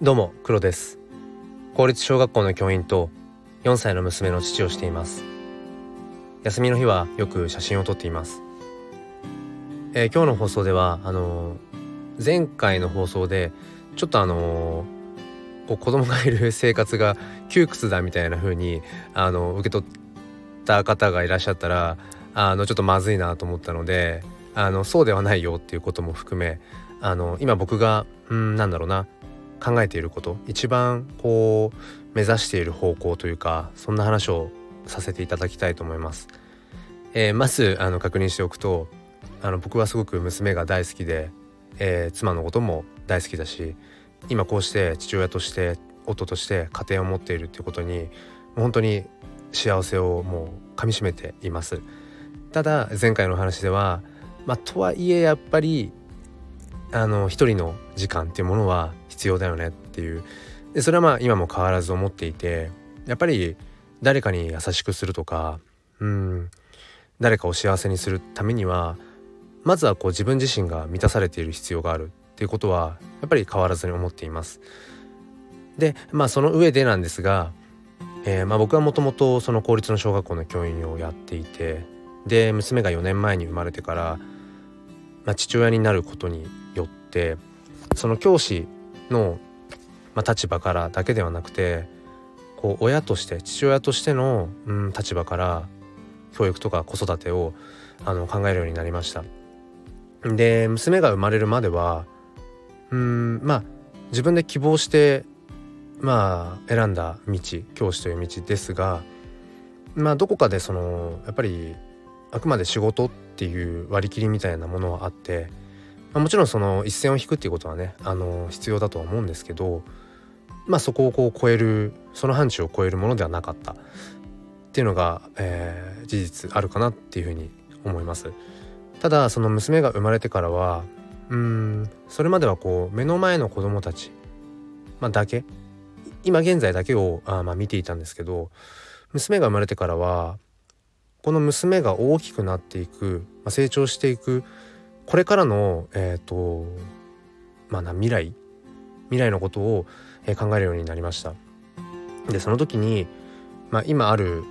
どうも黒です。公立小学校の教員と4歳の娘の父をしています。休みの日はよく写真を撮っています、えー、今日の放送ではあのー、前回の放送でちょっとあのー、こう子供がいる生活が窮屈だみたいな風にあの受け取った方がいらっしゃったらあのちょっとまずいなと思ったのであのそうではないよっていうことも含めあの今僕がうんなんだろうな考えていること一番こう目指している方向というかそんな話をさせていただきたいと思います。えー、まずあの確認しておくとあの僕はすごく娘が大好きで、えー、妻のことも大好きだし今こうして父親として夫として家庭を持っているっていうことに本当に幸せをもう噛みしめていますただ前回の話ではまあとはいえやっぱりあの一人の時間っていうものは必要だよねっていうでそれはまあ今も変わらず思っていてやっぱり誰かに優しくするとかうん誰かを幸せにするためにはまずはこう自分自身が満たされている必要があるっていうことはやっぱり変わらずに思っています。でまあその上でなんですが、えー、まあ僕はもともとその公立の小学校の教員をやっていてで娘が4年前に生まれてから、まあ、父親になることによってその教師の、まあ、立場からだけではなくてこう親として父親としての、うん、立場から教育とか子育てをあの考えるようになりました。で娘が生まれるまではうんまあ自分で希望してまあ選んだ道教師という道ですがまあどこかでそのやっぱりあくまで仕事っていう割り切りみたいなものはあって、まあ、もちろんその一線を引くっていうことはねあの必要だとは思うんですけどまあそこをこう超えるその範疇を超えるものではなかったっていうのが、えー、事実あるかなっていうふうに思います。ただその娘が生まれてからはうんそれまではこう目の前の子供たち、まあ、だけ今現在だけをあ、まあ、見ていたんですけど娘が生まれてからはこの娘が大きくなっていく、まあ、成長していくこれからのえっ、ー、とまあな未来未来のことを、えー、考えるようになりました。でその時に、まあ、今ある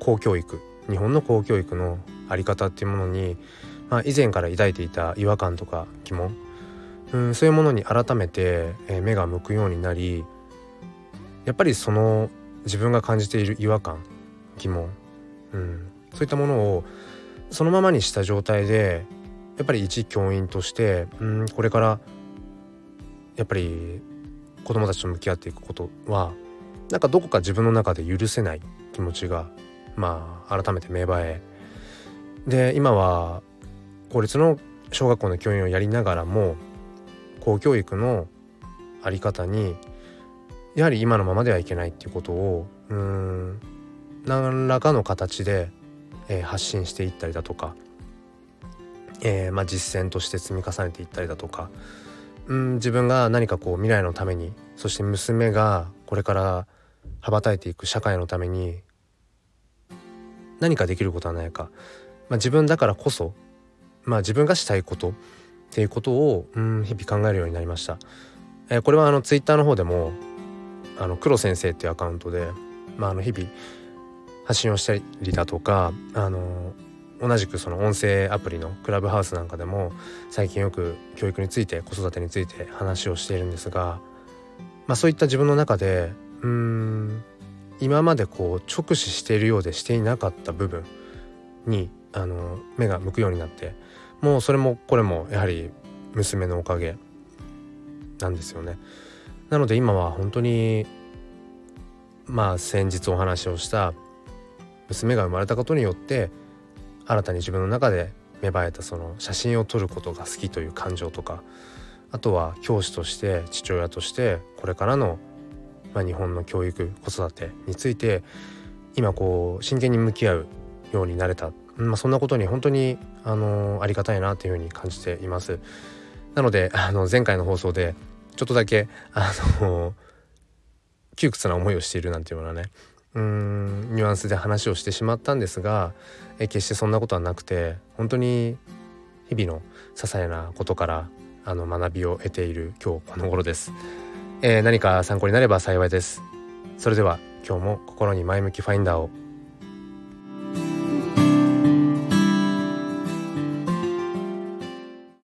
公教育日本の公教育の在り方っていうものに、まあ、以前から抱いていた違和感とか疑問うんそういうものに改めて、えー、目が向くようになりやっぱりその自分が感じている違和感疑問うん、そういったものをそのままにした状態でやっぱり一教員として、うん、これからやっぱり子供たちと向き合っていくことはなんかどこか自分の中で許せない気持ちがまあ改めて芽生えで今は公立の小学校の教員をやりながらも公教育の在り方にやはり今のままではいけないっていうことをうん何らかの形で、発信していったりだとか、えー、まあ、実践として積み重ねていったりだとか、うん、自分が何かこう未来のためにそして娘がこれから羽ばたいていく社会のために何かできることはないか、まあ、自分だからこそ、まあ、自分がしたいことっていうことを、うん、日々考えるようになりました。えー、これはあのツイッターの方でもあの黒先生っていうアカウントで、まあ、あの日々発信をしたりだとかあの同じくその音声アプリのクラブハウスなんかでも最近よく教育について子育てについて話をしているんですが、まあ、そういった自分の中でうん今までこう直視しているようでしていなかった部分にあの目が向くようになってもうそれもこれもやはり娘のおかげなんですよね。なので今は本当にまあ先日お話をした娘が生まれたことによって新たに自分の中で芽生えたその写真を撮ることが好きという感情とかあとは教師として父親としてこれからの、まあ、日本の教育子育てについて今こう真剣に向き合うようになれた、まあ、そんなことに本当にあのありがたいなというふうに感じています。なのであの前回の放送でちょっとだけあの窮屈な思いをしているなんていうのはねうんニュアンスで話をしてしまったんですがえ決してそんなことはなくて本当に日々の些細なことからあの学びを得ている今日この頃です。えー、何か参考になれば幸いですそれでは今日も心に前向きファインダーを